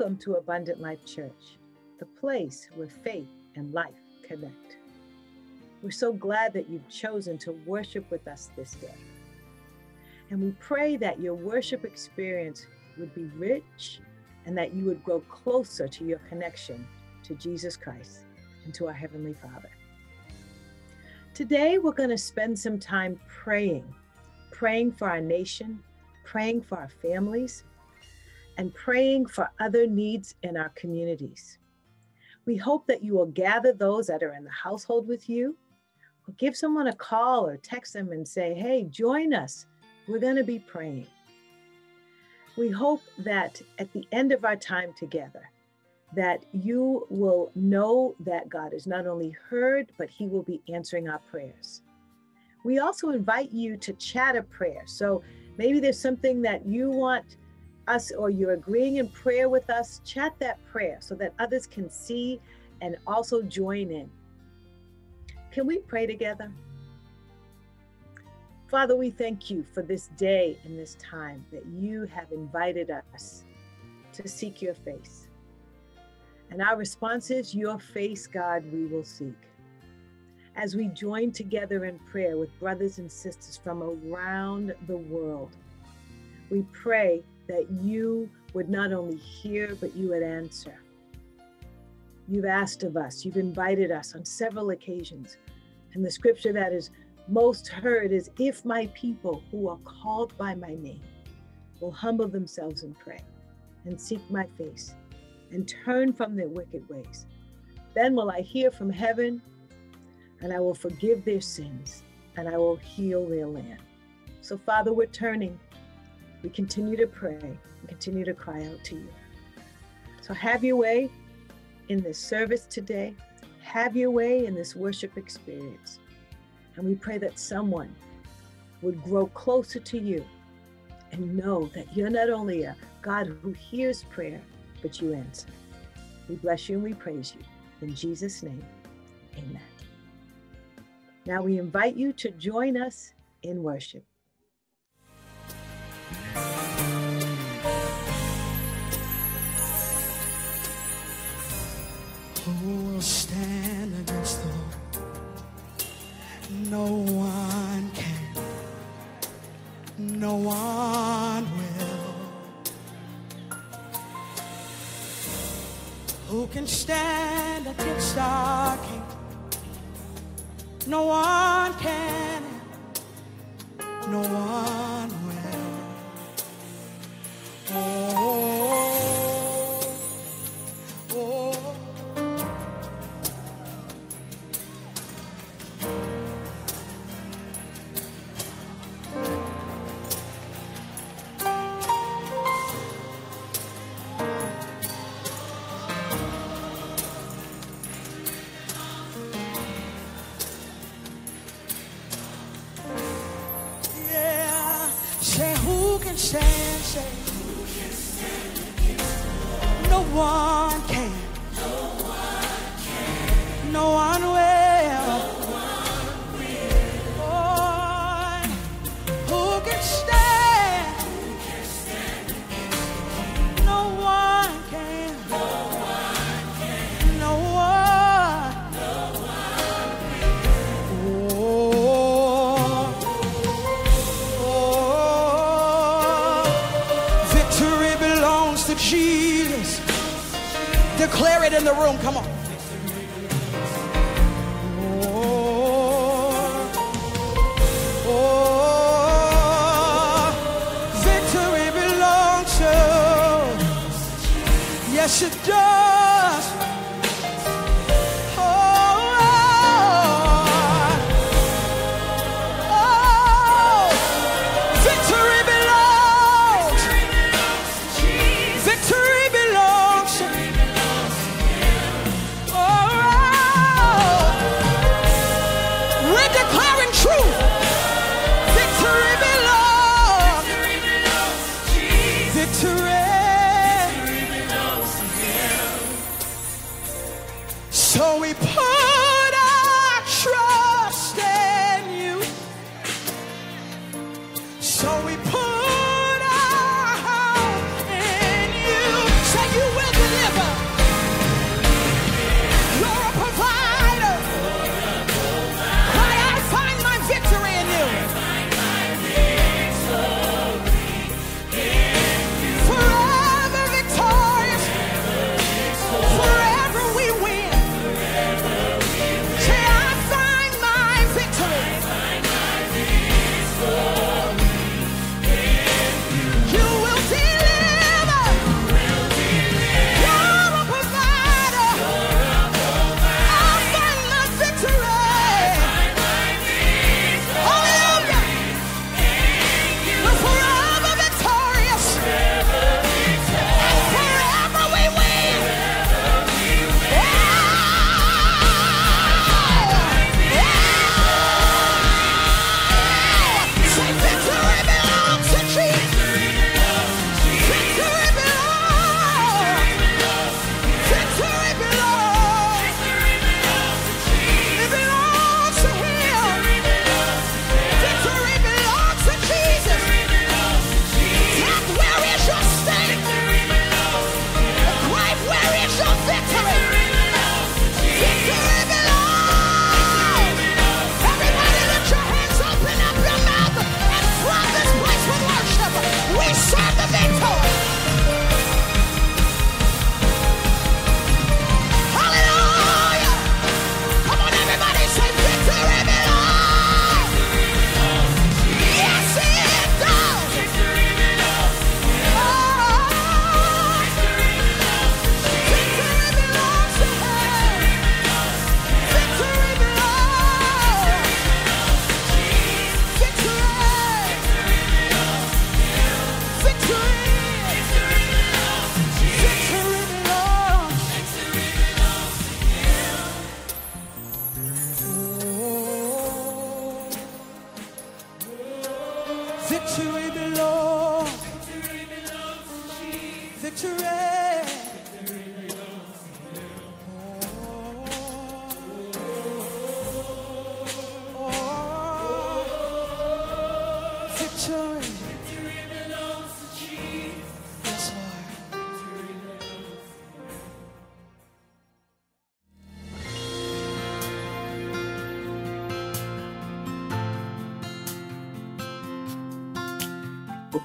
Welcome to Abundant Life Church, the place where faith and life connect. We're so glad that you've chosen to worship with us this day. And we pray that your worship experience would be rich and that you would grow closer to your connection to Jesus Christ and to our Heavenly Father. Today, we're going to spend some time praying, praying for our nation, praying for our families, and praying for other needs in our communities. We hope that you will gather those that are in the household with you, or give someone a call or text them and say, hey, join us. We're going to be praying. We hope that at the end of our time together, that you will know that God is not only heard, but He will be answering our prayers. We also invite you to chat a prayer. So maybe there's something that you want us or you're agreeing in prayer with us, chat that prayer so that others can see and also join in. Can we pray together? Father, we thank you for this day and this time that you have invited us to seek your face. And our response is, Your face, God, we will seek. As we join together in prayer with brothers and sisters from around the world, we pray that you would not only hear, but you would answer. You've asked of us, you've invited us on several occasions. And the scripture that is most heard is If my people who are called by my name will humble themselves and pray and seek my face and turn from their wicked ways, then will I hear from heaven and I will forgive their sins and I will heal their land. So, Father, we're turning we continue to pray and continue to cry out to you. So have your way in this service today. Have your way in this worship experience. And we pray that someone would grow closer to you and know that you're not only a God who hears prayer, but you answer. We bless you and we praise you. In Jesus' name, amen. Now we invite you to join us in worship. Who will stand against the Lord? No one can. No one will. Who can stand against our King? No one can. No one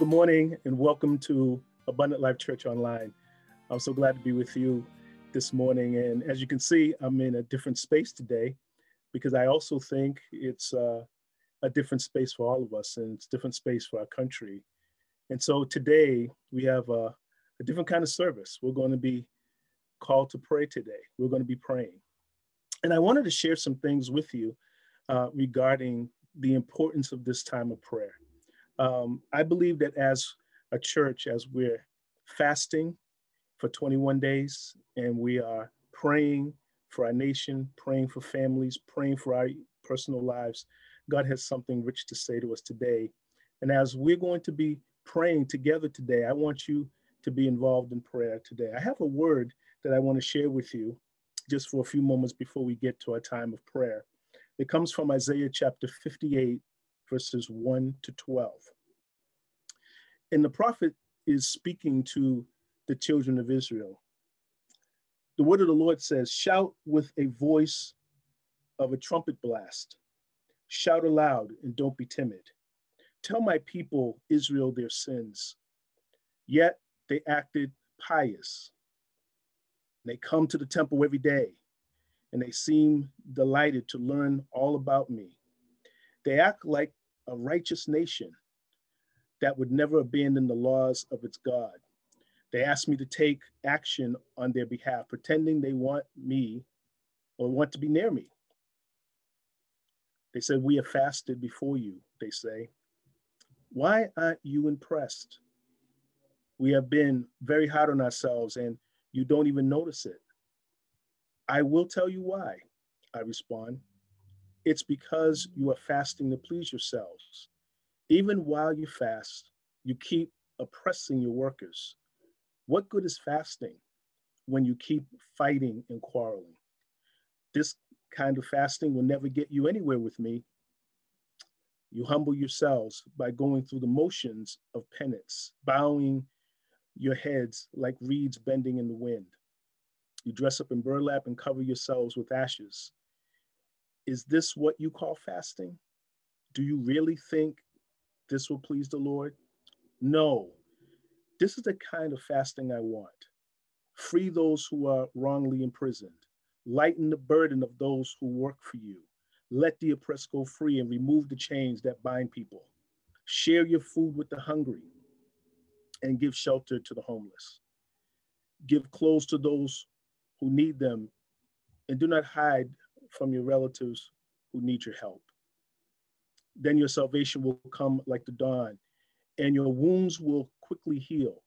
good morning and welcome to Abundant Life Church Online. I'm so glad to be with you this morning. And as you can see, I'm in a different space today because I also think it's uh, a different space for all of us and it's a different space for our country. And so today we have a, a different kind of service. We're going to be called to pray today. We're going to be praying. And I wanted to share some things with you uh, regarding the importance of this time of prayer um, I believe that as a church, as we're fasting for 21 days and we are praying for our nation, praying for families, praying for our personal lives, God has something rich to say to us today. And as we're going to be praying together today, I want you to be involved in prayer today. I have a word that I want to share with you just for a few moments before we get to our time of prayer. It comes from Isaiah chapter 58, verses 1 to 12. And the prophet is speaking to the children of Israel. The word of the Lord says, Shout with a voice of a trumpet blast. Shout aloud and don't be timid. Tell my people, Israel, their sins. Yet they acted pious. They come to the temple every day and they seem delighted to learn all about me. They act like a righteous nation that would never abandon the laws of its God. They ask me to take action on their behalf, pretending they want me or want to be near me. They said, We have fasted before you, they say. Why aren't you impressed? We have been very hard on ourselves and you don't even notice it. I will tell you why, I respond. It's because you are fasting to please yourselves. Even while you fast, you keep oppressing your workers. What good is fasting when you keep fighting and quarreling? This kind of fasting will never get you anywhere with me. You humble yourselves by going through the motions of penance, bowing your heads like reeds bending in the wind. You dress up in burlap and cover yourselves with ashes. Is this what you call fasting? Do you really think this will please the Lord? No. This is the kind of fasting I want. Free those who are wrongly imprisoned. Lighten the burden of those who work for you. Let the oppressed go free and remove the chains that bind people. Share your food with the hungry and give shelter to the homeless. Give clothes to those who need them and do not hide from your relatives who need your help. Then your salvation will come like the dawn, and your wounds will quickly heal.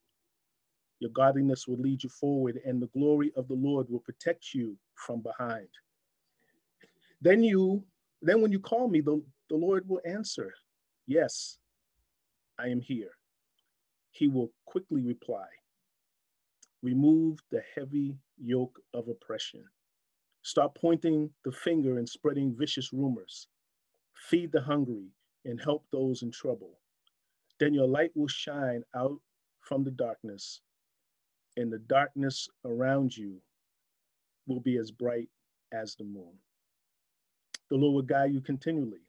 Your godliness will lead you forward, and the glory of the Lord will protect you from behind. Then you, then when you call me, the, the Lord will answer, Yes, I am here. He will quickly reply, Remove the heavy yoke of oppression. Stop pointing the finger and spreading vicious rumors. Feed the hungry and help those in trouble. Then your light will shine out from the darkness, and the darkness around you will be as bright as the moon. The Lord will guide you continually,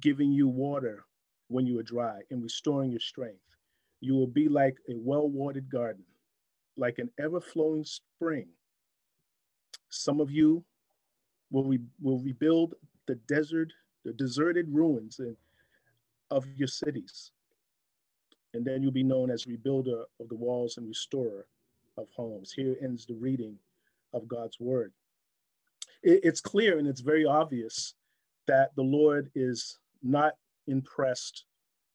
giving you water when you are dry and restoring your strength. You will be like a well watered garden, like an ever flowing spring. Some of you will, re- will rebuild the desert, the deserted ruins of your cities and then you'll be known as rebuilder of the walls and restorer of homes. Here ends the reading of God's word. It, it's clear and it's very obvious that the Lord is not impressed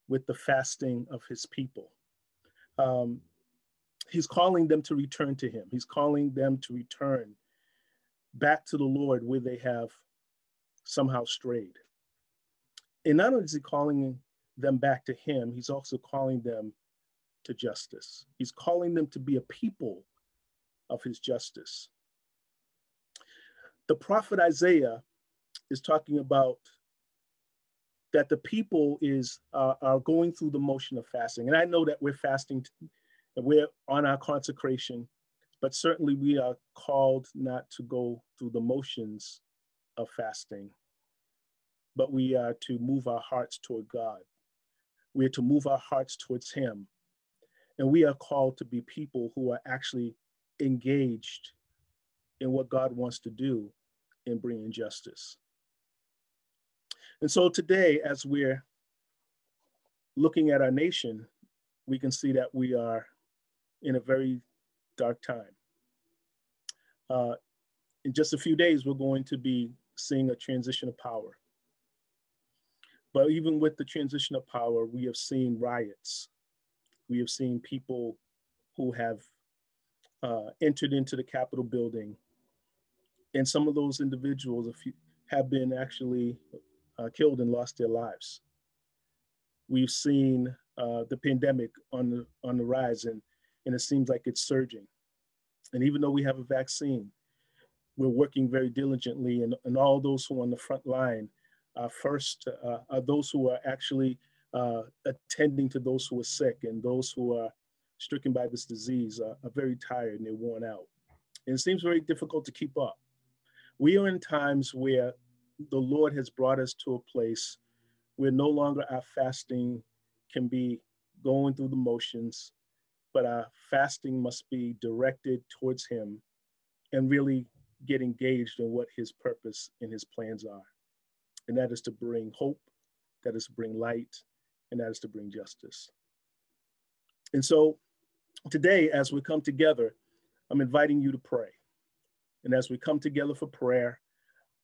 with the fasting of his people. Um, he's calling them to return to him. He's calling them to return back to the Lord where they have somehow strayed. And not only is he calling them back to Him, He's also calling them to justice. He's calling them to be a people of His justice. The prophet Isaiah is talking about that the people is uh, are going through the motion of fasting, and I know that we're fasting and we're on our consecration, but certainly we are called not to go through the motions of fasting, but we are to move our hearts toward God. We are to move our hearts towards Him. And we are called to be people who are actually engaged in what God wants to do in bringing justice. And so today, as we're looking at our nation, we can see that we are in a very dark time. Uh, in just a few days, we're going to be seeing a transition of power. But even with the transition of power, we have seen riots. We have seen people who have uh, entered into the Capitol building. And some of those individuals have been actually uh, killed and lost their lives. We've seen uh, the pandemic on the, on the rise, and, and it seems like it's surging. And even though we have a vaccine, we're working very diligently, and, and all those who are on the front line first uh, are those who are actually uh, attending to those who are sick and those who are stricken by this disease are, are very tired and they're worn out. And it seems very difficult to keep up. We are in times where the Lord has brought us to a place where no longer our fasting can be going through the motions, but our fasting must be directed towards Him and really get engaged in what His purpose and His plans are. And that is to bring hope, that is to bring light, and that is to bring justice. And so today, as we come together, I'm inviting you to pray. And as we come together for prayer,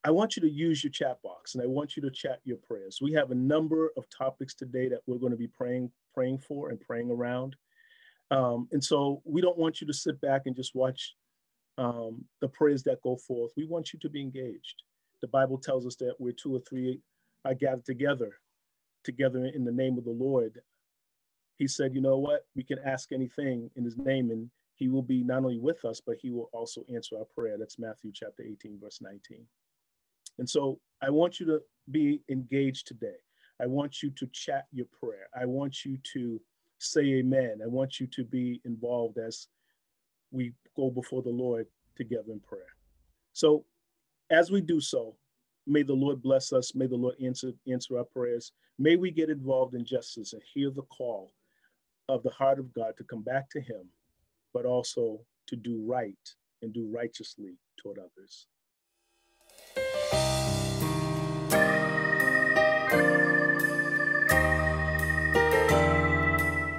I want you to use your chat box and I want you to chat your prayers. We have a number of topics today that we're going to be praying, praying for and praying around. Um, and so we don't want you to sit back and just watch um, the prayers that go forth. We want you to be engaged. The Bible tells us that where two or three are gathered together, together in the name of the Lord. He said, you know what? We can ask anything in his name and he will be not only with us, but he will also answer our prayer. That's Matthew chapter 18, verse 19. And so I want you to be engaged today. I want you to chat your prayer. I want you to say amen. I want you to be involved as we go before the Lord together in prayer. So as we do so, may the Lord bless us. May the Lord answer, answer our prayers. May we get involved in justice and hear the call of the heart of God to come back to Him, but also to do right and do righteously toward others.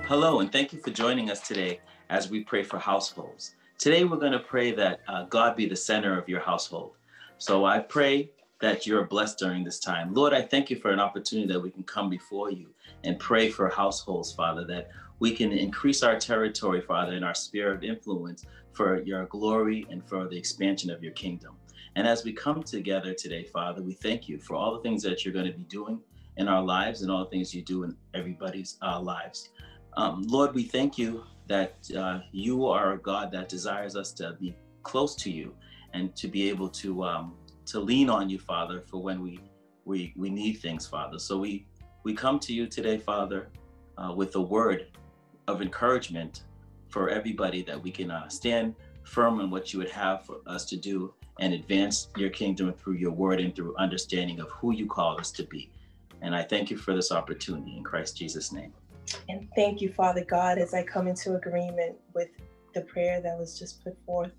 Hello, and thank you for joining us today as we pray for households. Today, we're going to pray that uh, God be the center of your household. So I pray that you're blessed during this time. Lord, I thank you for an opportunity that we can come before you and pray for households, Father, that we can increase our territory, Father, in our sphere of influence for your glory and for the expansion of your kingdom. And as we come together today, Father, we thank you for all the things that you're going to be doing in our lives and all the things you do in everybody's uh, lives. Um, Lord, we thank you that uh, you are a God that desires us to be close to you and to be able to um, to lean on you, Father, for when we we we need things, Father. So we we come to you today, Father, uh, with a word of encouragement for everybody that we can uh, stand firm in what you would have for us to do and advance your kingdom through your word and through understanding of who you call us to be. And I thank you for this opportunity in Christ Jesus' name. And thank you, Father God, as I come into agreement with the prayer that was just put forth.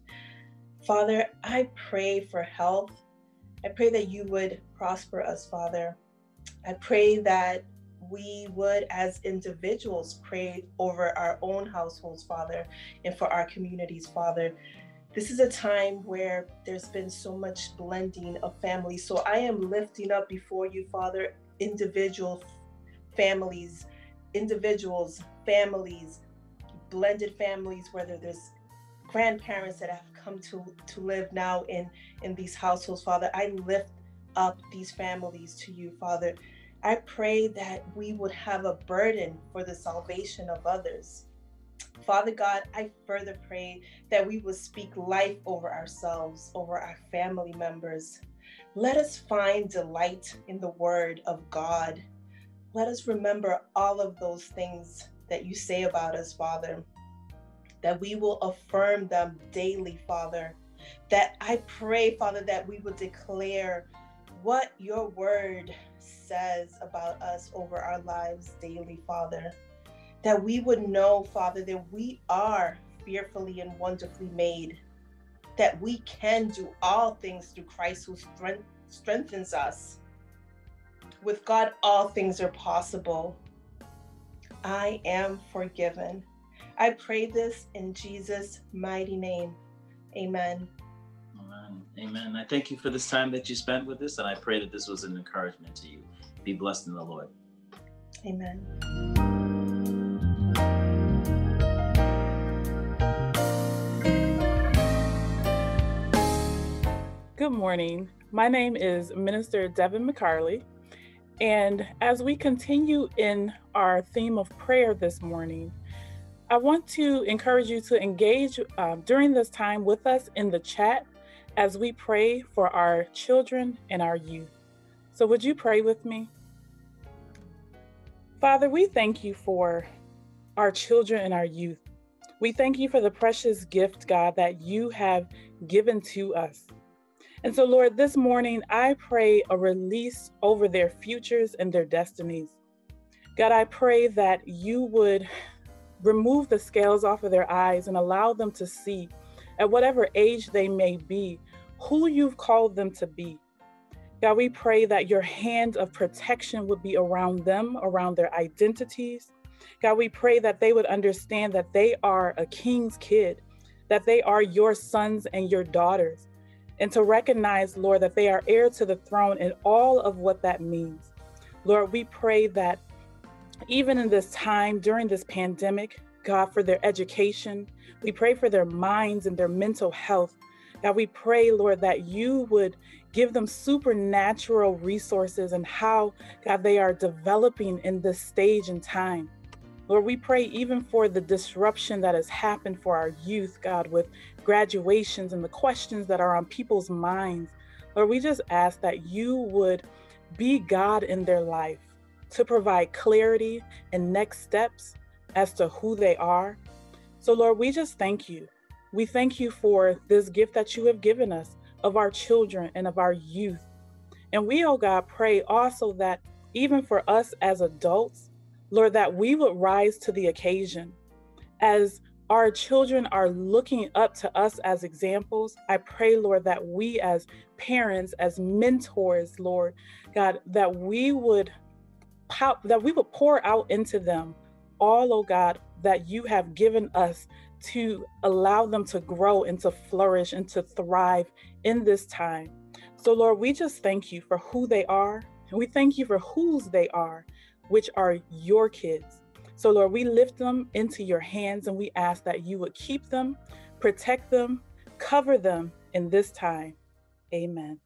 Father, I pray for health. I pray that you would prosper us, Father. I pray that we would, as individuals, pray over our own households, Father, and for our communities, Father. This is a time where there's been so much blending of families. So I am lifting up before you, Father, individual families, individuals, families, blended families, whether there's grandparents that have come to to live now in in these households father i lift up these families to you father I pray that we would have a burden for the salvation of others. Father God, I further pray that we will speak life over ourselves, over our family members. Let us find delight in the word of God. Let us remember all of those things that you say about us, Father, that we will affirm them daily, Father. That I pray, Father, that we will declare what your word says about us over our lives daily, Father that we would know, Father, that we are fearfully and wonderfully made, that we can do all things through Christ who strength, strengthens us. With God, all things are possible. I am forgiven. I pray this in Jesus' mighty name. Amen. Amen. Amen. I thank you for this time that you spent with us, and I pray that this was an encouragement to you. Be blessed in the Lord. Amen. Good morning. My name is Minister Devin McCarley. And as we continue in our theme of prayer this morning, I want to encourage you to engage uh, during this time with us in the chat as we pray for our children and our youth. So, would you pray with me? Father, we thank you for our children and our youth. We thank you for the precious gift, God, that you have given to us. And so, Lord, this morning I pray a release over their futures and their destinies. God, I pray that you would remove the scales off of their eyes and allow them to see, at whatever age they may be, who you've called them to be. God, we pray that your hand of protection would be around them, around their identities. God, we pray that they would understand that they are a king's kid, that they are your sons and your daughters and to recognize, Lord, that they are heir to the throne and all of what that means. Lord, we pray that even in this time during this pandemic, God, for their education, we pray for their minds and their mental health. God, we pray, Lord, that you would give them supernatural resources and how, God, they are developing in this stage and time. Lord, we pray even for the disruption that has happened for our youth, God, with graduations and the questions that are on people's minds. Lord, we just ask that you would be God in their life to provide clarity and next steps as to who they are. So, Lord, we just thank you. We thank you for this gift that you have given us of our children and of our youth. And we, oh God, pray also that even for us as adults, Lord, that we would rise to the occasion. As our children are looking up to us as examples, I pray, Lord, that we as parents, as mentors, Lord, God, that we would pop, that we would pour out into them all, oh God, that you have given us to allow them to grow and to flourish and to thrive in this time. So, Lord, we just thank you for who they are, and we thank you for whose they are which are your kids. So, Lord, we lift them into your hands and we ask that you would keep them, protect them, cover them in this time. Amen.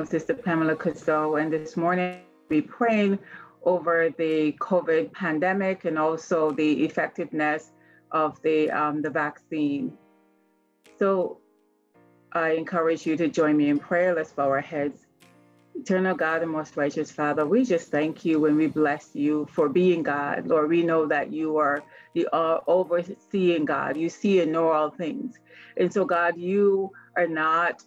Pamela, Sister Pamela Cazot, and this morning we praying over the COVID pandemic and also the effectiveness of the, um, the vaccine. So I encourage you to join me in prayer. Let's bow our heads. Eternal God and most righteous Father, we just thank you and we bless you for being God. Lord, we know that you are the overseeing God. You see and know all things. And so, God, you are not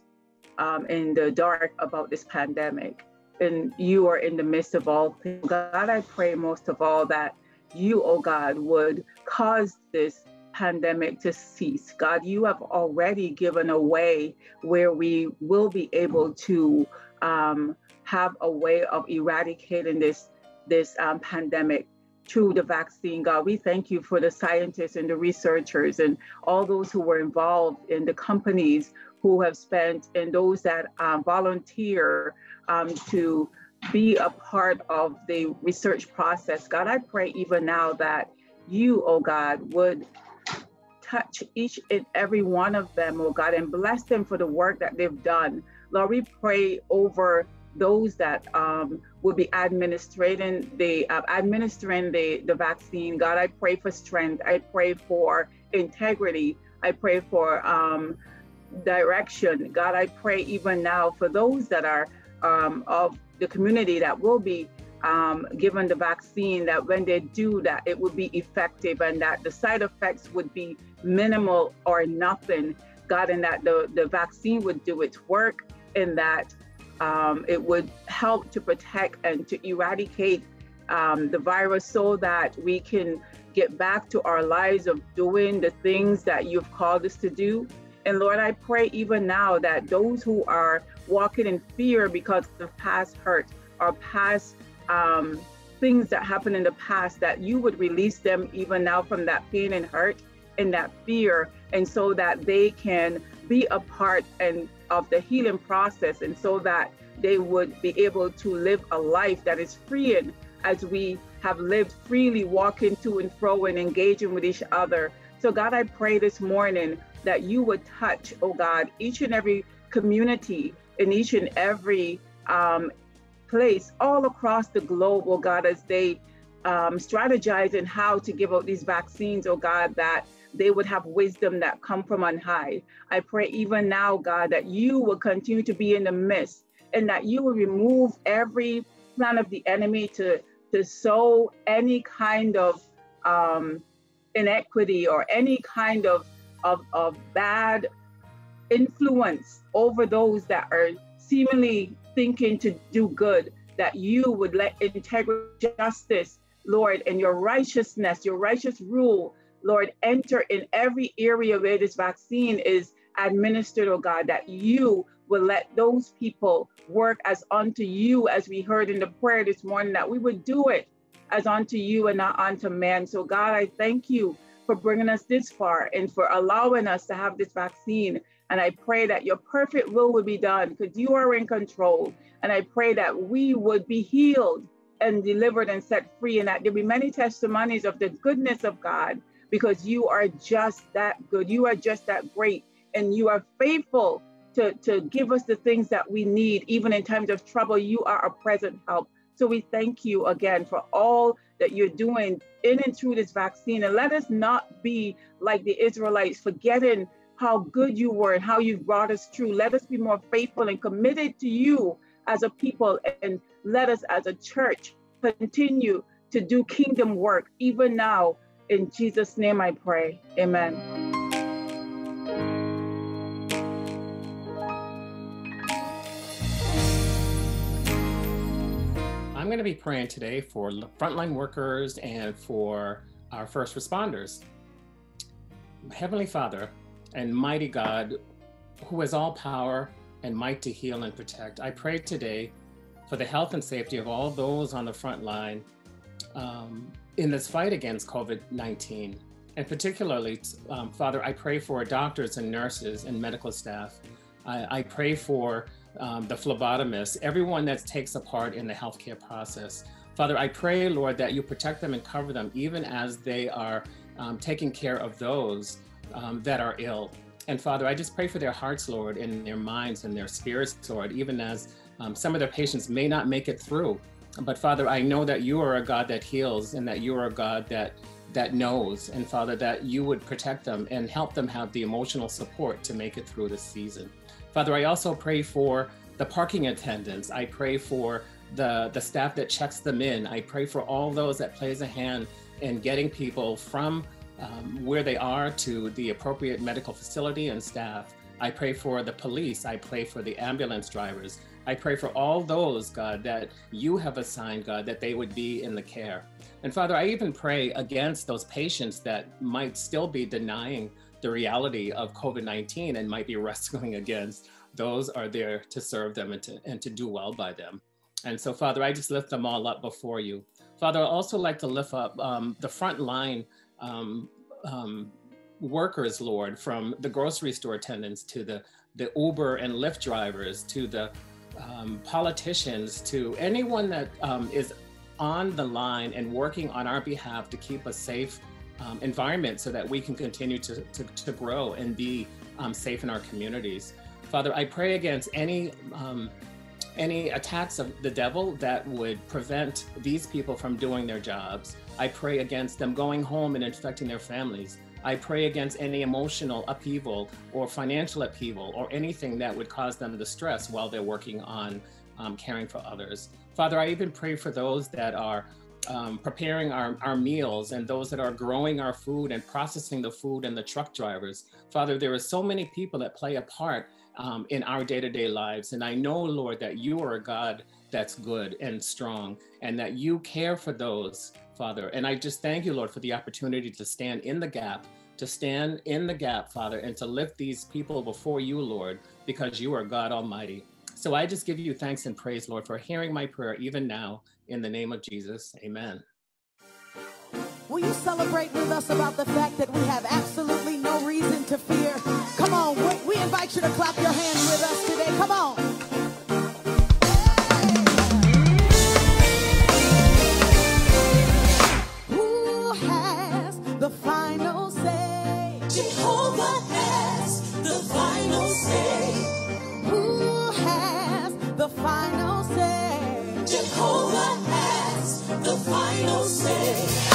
um, in the dark about this pandemic. And you are in the midst of all things. God, I pray most of all that you, oh God, would cause this pandemic to cease. God, you have already given a way where we will be able to um, have a way of eradicating this this um, pandemic through the vaccine. God, we thank you for the scientists and the researchers and all those who were involved in the companies who have spent and those that um, volunteer um, to be a part of the research process. God, I pray even now that you, oh God, would touch each and every one of them, oh God, and bless them for the work that they've done. Lord, we pray over those that um, will be administering the uh, administering the, the vaccine. God, I pray for strength. I pray for integrity. I pray for um, direction. God, I pray even now for those that are um, of the community that will be um, given the vaccine, that when they do that, it would be effective and that the side effects would be minimal or nothing. God, and that the, the vaccine would do its work and that um, it would help to protect and to eradicate um, the virus so that we can get back to our lives of doing the things that you've called us to do. And Lord, I pray even now that those who are walking in fear because of past hurt or past um, things that happened in the past, that you would release them even now from that pain and hurt and that fear, and so that they can be a part and of the healing process, and so that they would be able to live a life that is freeing as we have lived freely, walking to and fro and engaging with each other. So, God, I pray this morning that you would touch, oh God, each and every community in each and every um, place all across the globe, oh God, as they um, strategize in how to give out these vaccines, oh God, that they would have wisdom that come from on high. I pray even now, God, that you will continue to be in the midst and that you will remove every plan of the enemy to, to sow any kind of um, inequity or any kind of, of, of bad influence over those that are seemingly thinking to do good, that you would let integrity, justice, Lord, and your righteousness, your righteous rule Lord, enter in every area where this vaccine is administered, oh God, that you will let those people work as unto you, as we heard in the prayer this morning, that we would do it as unto you and not unto man. So, God, I thank you for bringing us this far and for allowing us to have this vaccine. And I pray that your perfect will will be done because you are in control. And I pray that we would be healed and delivered and set free, and that there be many testimonies of the goodness of God because you are just that good. You are just that great. And you are faithful to, to give us the things that we need, even in times of trouble. You are a present help. So we thank you again for all that you're doing in and through this vaccine. And let us not be like the Israelites, forgetting how good you were and how you've brought us through. Let us be more faithful and committed to you as a people. And let us as a church continue to do kingdom work even now in Jesus' name I pray. Amen. I'm going to be praying today for frontline workers and for our first responders. Heavenly Father and mighty God, who has all power and might to heal and protect, I pray today for the health and safety of all those on the front line um, in this fight against COVID 19. And particularly, um, Father, I pray for doctors and nurses and medical staff. I, I pray for um, the phlebotomists, everyone that takes a part in the healthcare process. Father, I pray, Lord, that you protect them and cover them even as they are um, taking care of those um, that are ill. And Father, I just pray for their hearts, Lord, and their minds and their spirits, Lord, even as um, some of their patients may not make it through. But Father, I know that you are a God that heals and that you are a God that that knows and Father that you would protect them and help them have the emotional support to make it through this season. Father, I also pray for the parking attendants. I pray for the the staff that checks them in. I pray for all those that plays a hand in getting people from um, where they are to the appropriate medical facility and staff. I pray for the police. I pray for the ambulance drivers. I pray for all those, God, that you have assigned, God, that they would be in the care. And Father, I even pray against those patients that might still be denying the reality of COVID 19 and might be wrestling against. Those are there to serve them and to, and to do well by them. And so, Father, I just lift them all up before you. Father, I also like to lift up um, the front line um, um, workers, Lord, from the grocery store attendants to the, the Uber and Lyft drivers to the um, politicians to anyone that um, is on the line and working on our behalf to keep us safe um, environment so that we can continue to, to, to grow and be um, safe in our communities. Father, I pray against any um, any attacks of the devil that would prevent these people from doing their jobs. I pray against them going home and infecting their families. I pray against any emotional upheaval or financial upheaval or anything that would cause them distress while they're working on um, caring for others. Father, I even pray for those that are um, preparing our, our meals and those that are growing our food and processing the food and the truck drivers. Father, there are so many people that play a part um, in our day to day lives. And I know, Lord, that you are a God that's good and strong and that you care for those, Father. And I just thank you, Lord, for the opportunity to stand in the gap, to stand in the gap, Father, and to lift these people before you, Lord, because you are God Almighty. So I just give you thanks and praise, Lord, for hearing my prayer even now in the name of Jesus. Amen. Will you celebrate with us about the fact that we have absolutely no reason to fear? Come on, we invite you to clap your hands with us today. Come on. Who has the final say? Jehovah has the final say.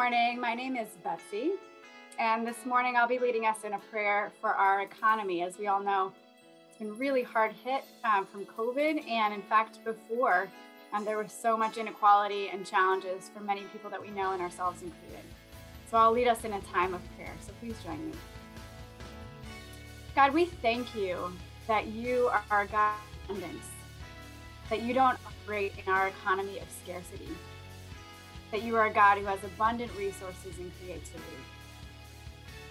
Morning. My name is Betsy, and this morning I'll be leading us in a prayer for our economy. As we all know, it's been really hard hit um, from COVID, and in fact, before, um, there was so much inequality and challenges for many people that we know and ourselves included. So I'll lead us in a time of prayer. So please join me. God, we thank you that you are our God abundance, that you don't operate in our economy of scarcity that you are a God who has abundant resources and creativity.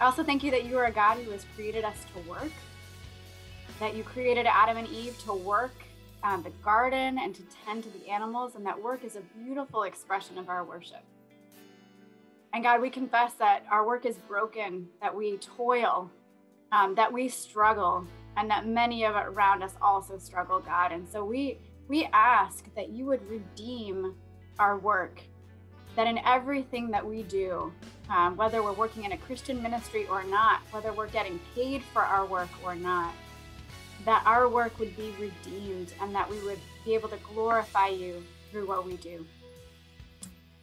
I also thank you that you are a God who has created us to work, that you created Adam and Eve to work um, the garden and to tend to the animals, and that work is a beautiful expression of our worship. And God, we confess that our work is broken, that we toil, um, that we struggle, and that many of around us also struggle, God. And so we we ask that you would redeem our work that in everything that we do, um, whether we're working in a Christian ministry or not, whether we're getting paid for our work or not, that our work would be redeemed and that we would be able to glorify you through what we do.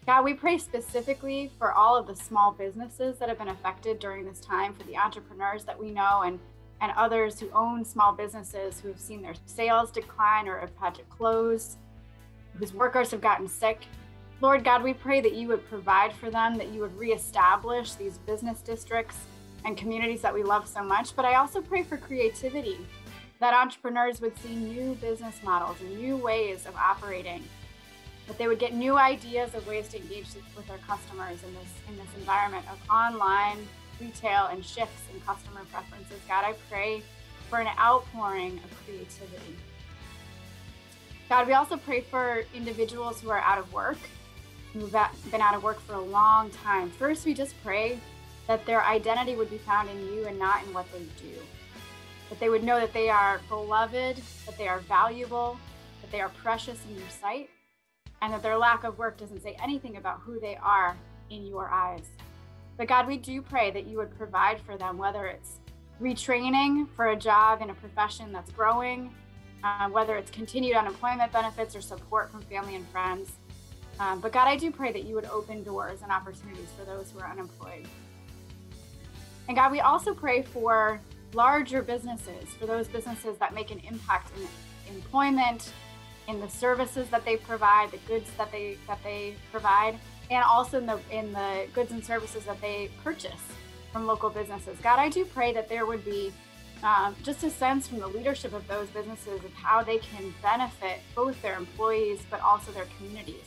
God, we pray specifically for all of the small businesses that have been affected during this time, for the entrepreneurs that we know and, and others who own small businesses who have seen their sales decline or have had to close, whose workers have gotten sick. Lord God, we pray that you would provide for them, that you would reestablish these business districts and communities that we love so much. But I also pray for creativity, that entrepreneurs would see new business models and new ways of operating, that they would get new ideas of ways to engage with their customers in this in this environment of online retail and shifts in customer preferences. God, I pray for an outpouring of creativity. God, we also pray for individuals who are out of work who've been out of work for a long time. First, we just pray that their identity would be found in you and not in what they do. That they would know that they are beloved, that they are valuable, that they are precious in your sight, and that their lack of work doesn't say anything about who they are in your eyes. But God, we do pray that you would provide for them, whether it's retraining for a job in a profession that's growing, uh, whether it's continued unemployment benefits or support from family and friends. Um, but God, I do pray that you would open doors and opportunities for those who are unemployed. And God, we also pray for larger businesses, for those businesses that make an impact in employment, in the services that they provide, the goods that they that they provide, and also in the in the goods and services that they purchase from local businesses. God, I do pray that there would be um, just a sense from the leadership of those businesses of how they can benefit both their employees but also their communities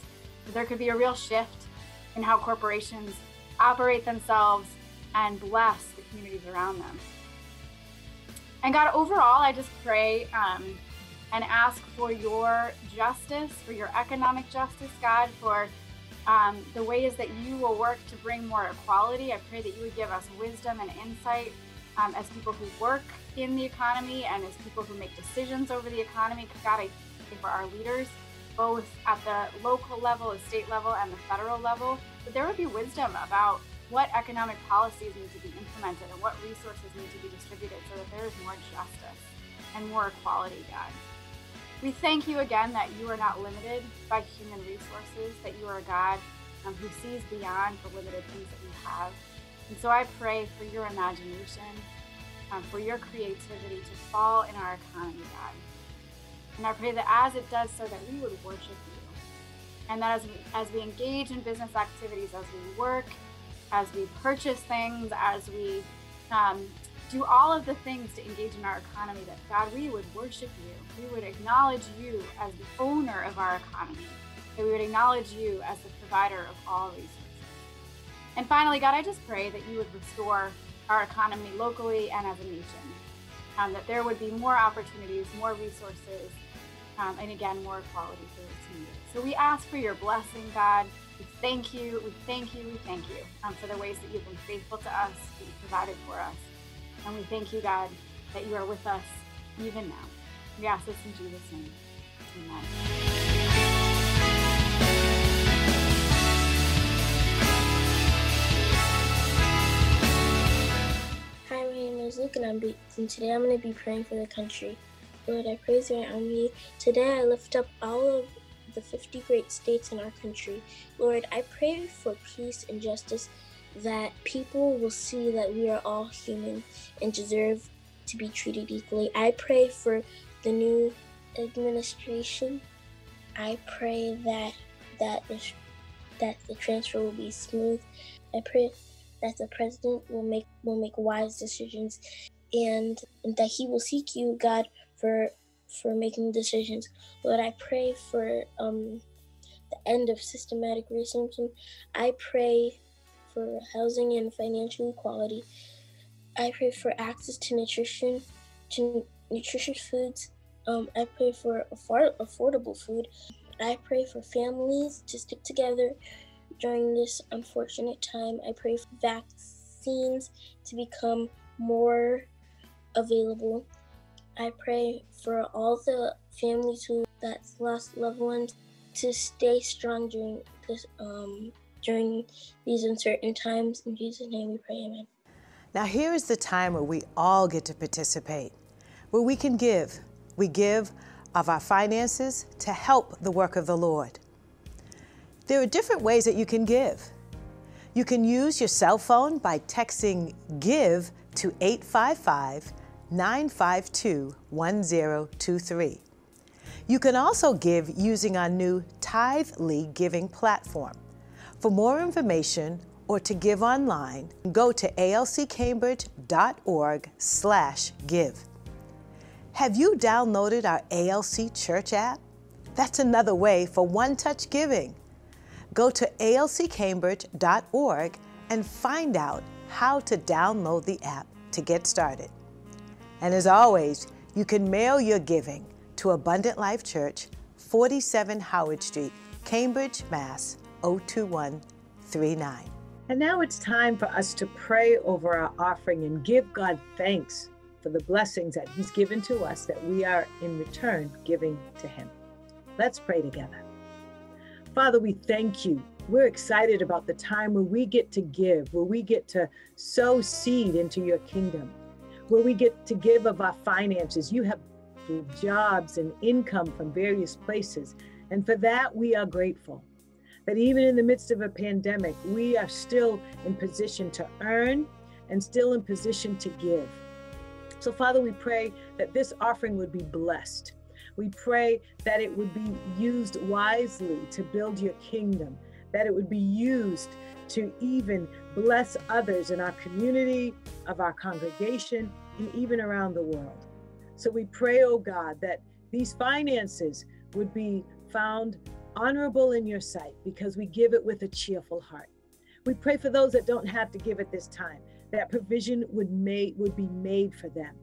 there could be a real shift in how corporations operate themselves and bless the communities around them. And God, overall, I just pray um, and ask for your justice, for your economic justice, God, for um, the ways that you will work to bring more equality. I pray that you would give us wisdom and insight um, as people who work in the economy and as people who make decisions over the economy. God, I pray for our leaders both at the local level, the state level, and the federal level, that there would be wisdom about what economic policies need to be implemented and what resources need to be distributed so that there is more justice and more equality, God. We thank you again that you are not limited by human resources, that you are a God um, who sees beyond the limited things that we have. And so I pray for your imagination, um, for your creativity to fall in our economy, God. And I pray that as it does so, that we would worship you. And that as we, as we engage in business activities, as we work, as we purchase things, as we um, do all of the things to engage in our economy, that God, we would worship you. We would acknowledge you as the owner of our economy. That we would acknowledge you as the provider of all resources. And finally, God, I just pray that you would restore our economy locally and as a nation. Um, that there would be more opportunities, more resources, um, and again, more equality for this community. So we ask for your blessing, God. We thank you, we thank you, we thank you um, for the ways that you've been faithful to us, that you provided for us. And we thank you, God, that you are with us even now. We ask this in Jesus' name. Amen. Hi, my name is Luke, and, I'm be- and today I'm going to be praying for the country. Lord, I praise your army. Today I lift up all of the 50 great states in our country. Lord, I pray for peace and justice that people will see that we are all human and deserve to be treated equally. I pray for the new administration. I pray that that the, that the transfer will be smooth. I pray that the president will make will make wise decisions and that he will seek you, God, for for making decisions. Lord, I pray for um, the end of systematic racism. I pray for housing and financial equality. I pray for access to nutrition, to nutritious foods. Um, I pray for afford- affordable food. I pray for families to stick together during this unfortunate time. I pray for vaccines to become more available. I pray for all the families who that lost loved ones to stay strong during this um, during these uncertain times. In Jesus' name we pray, amen. Now, here is the time where we all get to participate, where we can give. We give of our finances to help the work of the Lord. There are different ways that you can give. You can use your cell phone by texting GIVE to 855 952 1023. You can also give using our new Tithely giving platform. For more information or to give online, go to alccambridge.org/give. Have you downloaded our ALC Church app? That's another way for one-touch giving. Go to alccambridge.org and find out how to download the app to get started. And as always, you can mail your giving to Abundant Life Church, 47 Howard Street, Cambridge, Mass. 02139. And now it's time for us to pray over our offering and give God thanks for the blessings that He's given to us that we are in return giving to Him. Let's pray together. Father, we thank you. We're excited about the time where we get to give, where we get to sow seed into your kingdom, where we get to give of our finances. You have jobs and income from various places. And for that, we are grateful that even in the midst of a pandemic, we are still in position to earn and still in position to give. So, Father, we pray that this offering would be blessed. We pray that it would be used wisely to build your kingdom, that it would be used to even bless others in our community, of our congregation, and even around the world. So we pray, oh God, that these finances would be found honorable in your sight because we give it with a cheerful heart. We pray for those that don't have to give at this time, that provision would made would be made for them.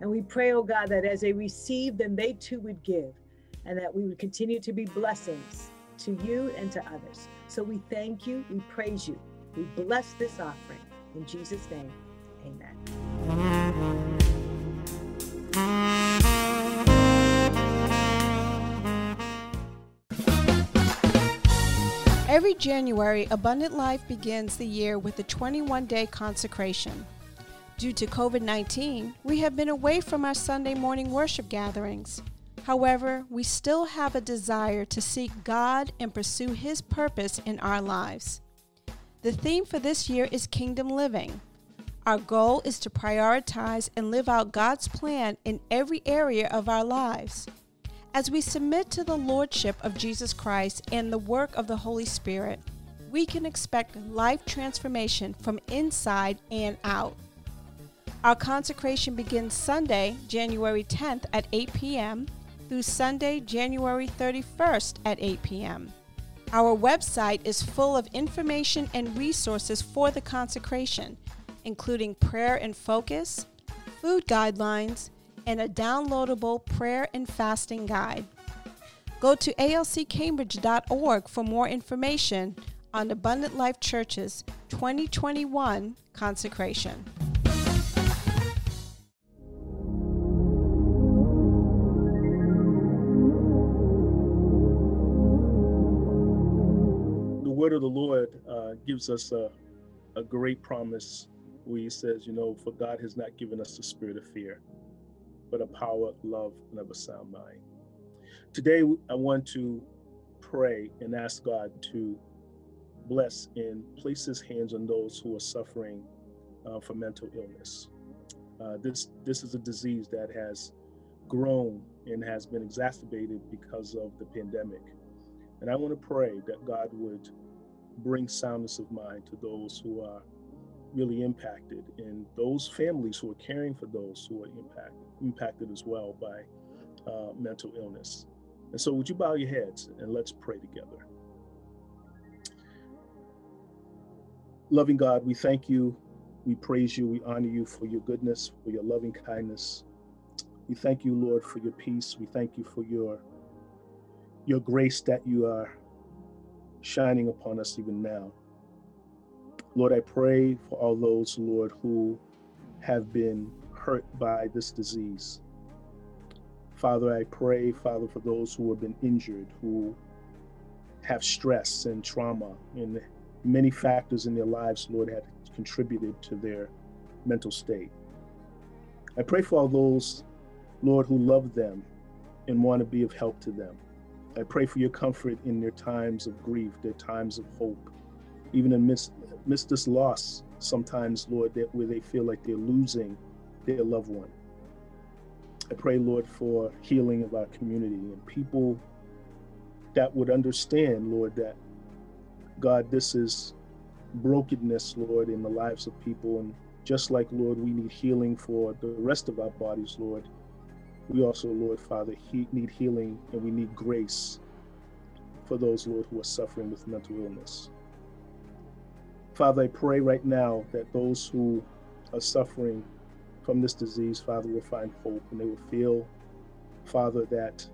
And we pray, oh God, that as they receive, then they too would give, and that we would continue to be blessings to you and to others. So we thank you, we praise you, we bless this offering. In Jesus' name, amen. Every January, Abundant Life begins the year with a 21 day consecration. Due to COVID 19, we have been away from our Sunday morning worship gatherings. However, we still have a desire to seek God and pursue His purpose in our lives. The theme for this year is Kingdom Living. Our goal is to prioritize and live out God's plan in every area of our lives. As we submit to the Lordship of Jesus Christ and the work of the Holy Spirit, we can expect life transformation from inside and out. Our consecration begins Sunday, January 10th at 8 p.m. through Sunday, January 31st at 8 p.m. Our website is full of information and resources for the consecration, including prayer and focus, food guidelines, and a downloadable prayer and fasting guide. Go to alccambridge.org for more information on Abundant Life Church's 2021 consecration. Word of the Lord uh, gives us a, a great promise where he says, you know, for God has not given us the spirit of fear, but a power, love, and of a sound mind. Today, I want to pray and ask God to bless and place his hands on those who are suffering uh, from mental illness. Uh, this, this is a disease that has grown and has been exacerbated because of the pandemic. And I want to pray that God would bring soundness of mind to those who are really impacted and those families who are caring for those who are impacted, impacted as well by uh, mental illness. And so, would you bow your heads and let's pray together? Loving God, we thank you, we praise you, we honor you for your goodness, for your loving kindness. We thank you, Lord, for your peace. We thank you for your your grace that you are shining upon us even now. Lord, I pray for all those, Lord, who have been hurt by this disease. Father, I pray, Father, for those who have been injured, who have stress and trauma, and many factors in their lives, Lord, have contributed to their mental state. I pray for all those, Lord, who love them and want to be of help to them. I pray for your comfort in their times of grief, their times of hope, even in midst, midst this loss, sometimes, Lord, that where they feel like they're losing their loved one. I pray, Lord, for healing of our community and people that would understand, Lord, that God, this is brokenness, Lord, in the lives of people. And just like, Lord, we need healing for the rest of our bodies, Lord, we also, Lord Father, he, need healing and we need grace for those, Lord, who are suffering with mental illness. Father, I pray right now that those who are suffering from this disease, Father, will find hope and they will feel, Father, that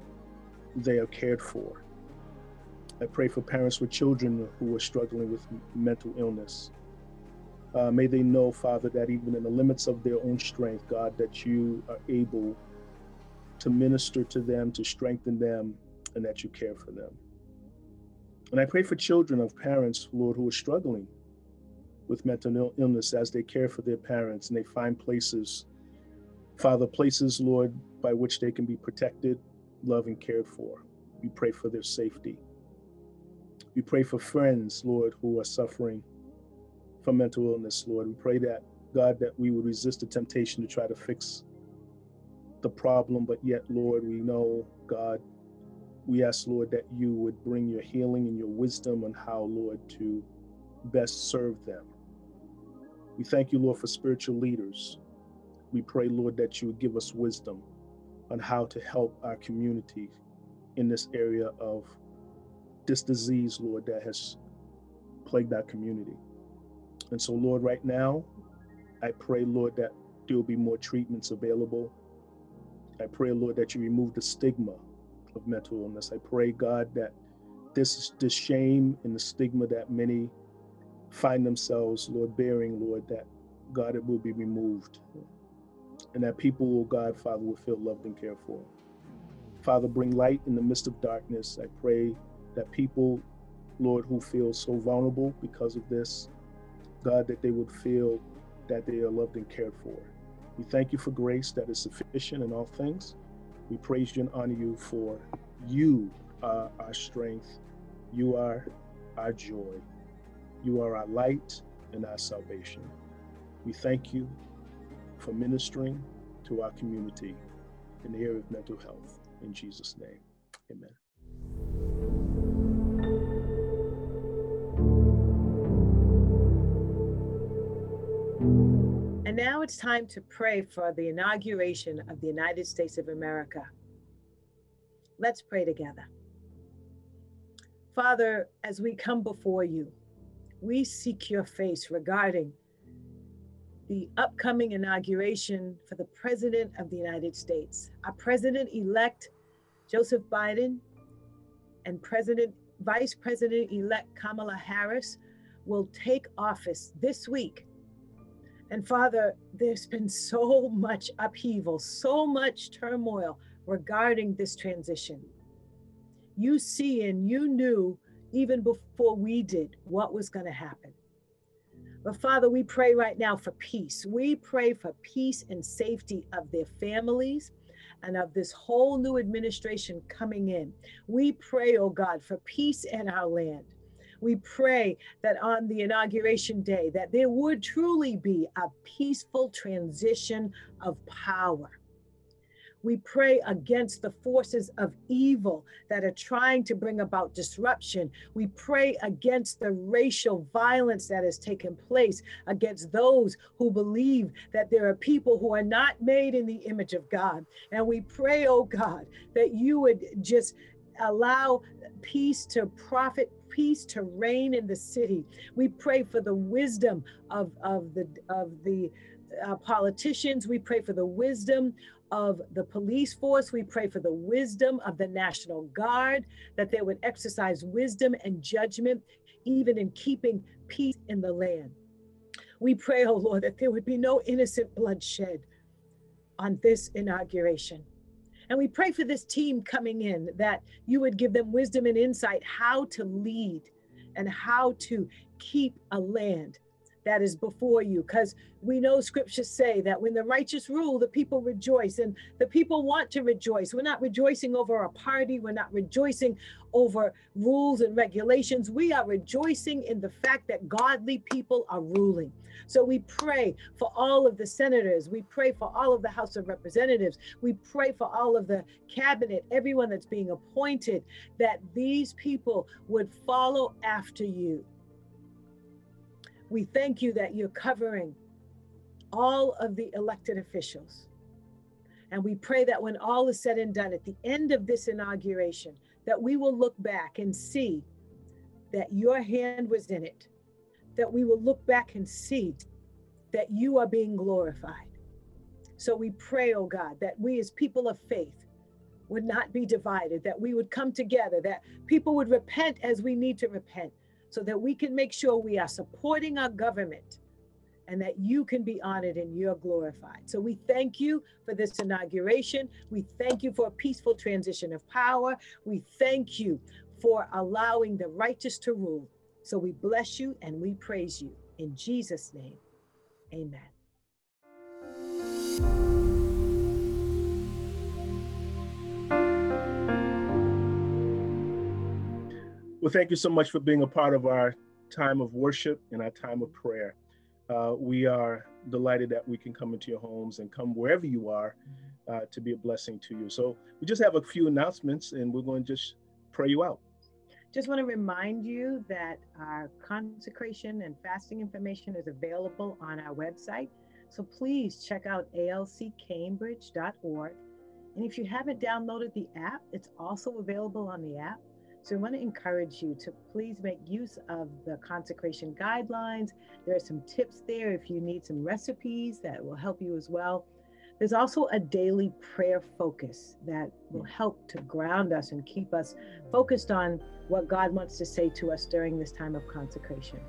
they are cared for. I pray for parents with children who are struggling with mental illness. Uh, may they know, Father, that even in the limits of their own strength, God, that you are able to minister to them, to strengthen them, and that you care for them. And I pray for children of parents, Lord, who are struggling with mental illness as they care for their parents and they find places, Father, places, Lord, by which they can be protected, loved, and cared for. We pray for their safety. We pray for friends, Lord, who are suffering from mental illness, Lord. We pray that, God, that we would resist the temptation to try to fix the problem, but yet, Lord, we know, God, we ask, Lord, that you would bring your healing and your wisdom on how, Lord, to best serve them. We thank you, Lord, for spiritual leaders. We pray, Lord, that you would give us wisdom on how to help our community in this area of this disease, Lord, that has plagued our community. And so, Lord, right now, I pray, Lord, that there will be more treatments available I pray, Lord, that you remove the stigma of mental illness. I pray, God, that this this shame and the stigma that many find themselves, Lord, bearing, Lord, that God, it will be removed. And that people, oh God, Father, will feel loved and cared for. Father, bring light in the midst of darkness. I pray that people, Lord, who feel so vulnerable because of this, God, that they would feel that they are loved and cared for. We thank you for grace that is sufficient in all things. We praise you and honor you for you are our strength. You are our joy. You are our light and our salvation. We thank you for ministering to our community in the area of mental health. In Jesus' name, amen. And now it's time to pray for the inauguration of the United States of America. Let's pray together. Father, as we come before you, we seek your face regarding the upcoming inauguration for the President of the United States. Our President elect, Joseph Biden, and President, Vice President elect Kamala Harris will take office this week and Father, there's been so much upheaval, so much turmoil regarding this transition. You see and you knew even before we did what was going to happen. But Father, we pray right now for peace. We pray for peace and safety of their families and of this whole new administration coming in. We pray, oh God, for peace in our land. We pray that on the inauguration day that there would truly be a peaceful transition of power. We pray against the forces of evil that are trying to bring about disruption. We pray against the racial violence that has taken place against those who believe that there are people who are not made in the image of God. And we pray, oh God, that you would just allow peace to profit peace to reign in the city we pray for the wisdom of, of the of the uh, politicians we pray for the wisdom of the police force. We pray for the wisdom of the National Guard, that they would exercise wisdom and judgment, even in keeping peace in the land. We pray, oh Lord, that there would be no innocent bloodshed on this inauguration. And we pray for this team coming in that you would give them wisdom and insight how to lead and how to keep a land that is before you. Because we know scriptures say that when the righteous rule the people rejoice and the people want to rejoice. We're not rejoicing over a party. We're not rejoicing over rules and regulations. We are rejoicing in the fact that godly people are ruling. So we pray for all of the senators. We pray for all of the house of representatives. We pray for all of the cabinet everyone that's being appointed that these people would follow after you we thank you that you're covering all of the elected officials. And we pray that when all is said and done at the end of this inauguration, that we will look back and see that your hand was in it, that we will look back and see that you are being glorified. So we pray, oh God, that we as people of faith would not be divided, that we would come together, that people would repent as we need to repent, so that we can make sure we are supporting our government and that you can be honored and you're glorified. So we thank you for this inauguration. We thank you for a peaceful transition of power. We thank you for allowing the righteous to rule. So we bless you and we praise you. In Jesus' name, amen. Well, thank you so much for being a part of our time of worship and our time of prayer. Uh, we are delighted that we can come into your homes and come wherever you are uh, to be a blessing to you. So we just have a few announcements and we're going to just pray you out. Just want to remind you that our consecration and fasting information is available on our website. So please check out alccambridge.org. And if you haven't downloaded the app, it's also available on the app. So I want to encourage you to please make use of the consecration guidelines. There are some tips there if you need some recipes that will help you as well. There's also a daily prayer focus that will mm. help to ground us and keep us focused on what God wants to say to us during this time of consecration.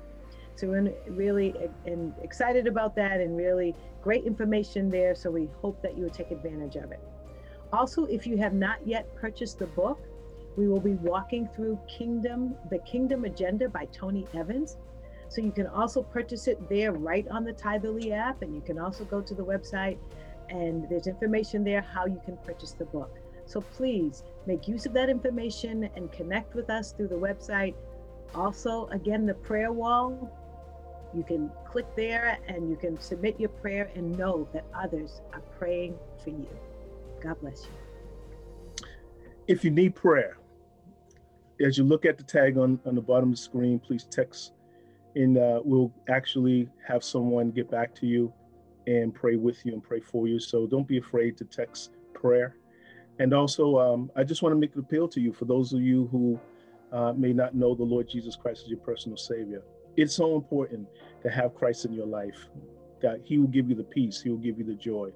So we're really and excited about that and really great information there. So we hope that you would take advantage of it. Also, if you have not yet purchased the book, we will be walking through Kingdom, the Kingdom Agenda by Tony Evans. So you can also purchase it there right on the Tithely app, and you can also go to the website and there's information there how you can purchase the book. So please make use of that information and connect with us through the website. Also, again, the prayer wall, you can click there and you can submit your prayer and know that others are praying for you. God bless you. If you need prayer, as you look at the tag on, on the bottom of the screen, please text and uh, we'll actually have someone get back to you and pray with you and pray for you. So don't be afraid to text prayer. And also, um, I just want to make an appeal to you for those of you who uh, may not know the Lord Jesus Christ as your personal Savior. It's so important to have Christ in your life. That He will give you the peace, He will give you the joy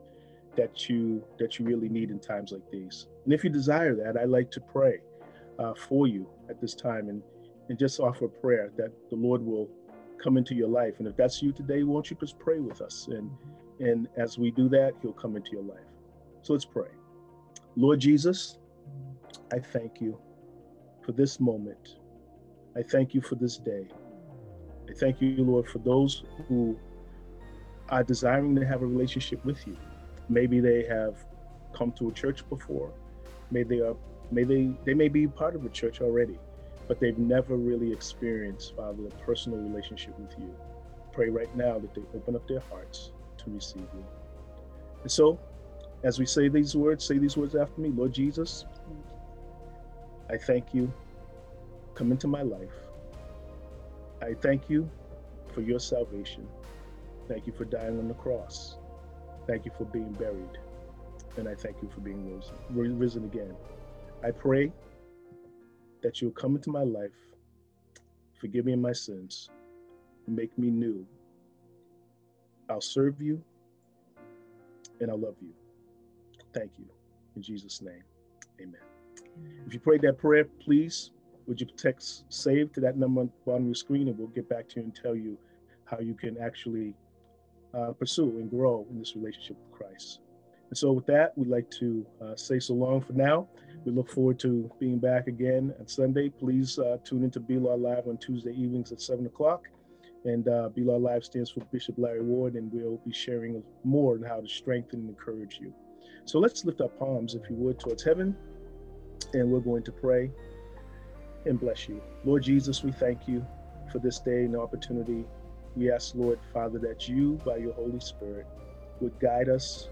that you that you really need in times like these. And if you desire that, I like to pray uh, for you at this time and, and just offer prayer that the Lord will come into your life. And if that's you today, won't you just pray with us? And, and as we do that, He'll come into your life. So let's pray. Lord Jesus, I thank you for this moment. I thank you for this day. I thank you, Lord, for those who are desiring to have a relationship with you. Maybe they have come to a church before. May they are may they they may be part of a church already, but they've never really experienced, Father, a personal relationship with you. Pray right now that they open up their hearts to receive you. And so, as we say these words, say these words after me, Lord Jesus, I thank you. Come into my life. I thank you for your salvation. Thank you for dying on the cross. Thank you for being buried. And I thank you for being risen, risen again. I pray that you'll come into my life, forgive me my sins, make me new. I'll serve you and I'll love you. Thank you. In Jesus' name, amen. If you prayed that prayer, please would you text save to that number on the bottom of your screen and we'll get back to you and tell you how you can actually uh, pursue and grow in this relationship with Christ. And so, with that, we'd like to uh, say so long for now. We look forward to being back again on Sunday. Please uh, tune into Be Law Live on Tuesday evenings at 7 o'clock. And uh, Be Law Live stands for Bishop Larry Ward, and we'll be sharing more on how to strengthen and encourage you. So, let's lift our palms, if you would, towards heaven, and we're going to pray and bless you. Lord Jesus, we thank you for this day and opportunity. We ask, Lord, Father, that you, by your Holy Spirit, would guide us,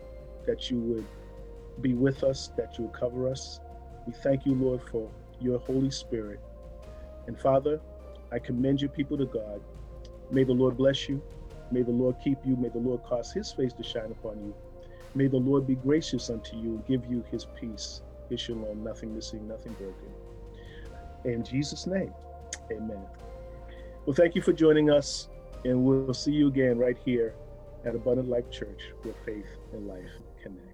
that you would be with us, that you would cover us. We thank you, Lord, for your Holy Spirit. And Father, I commend your people to God. May the Lord bless you. May the Lord keep you. May the Lord cause his face to shine upon you. May the Lord be gracious unto you and give you his peace, his shalom, nothing missing, nothing broken. In Jesus' name, amen. Well, thank you for joining us, and we'll see you again right here at Abundant Life Church, where faith and life connect.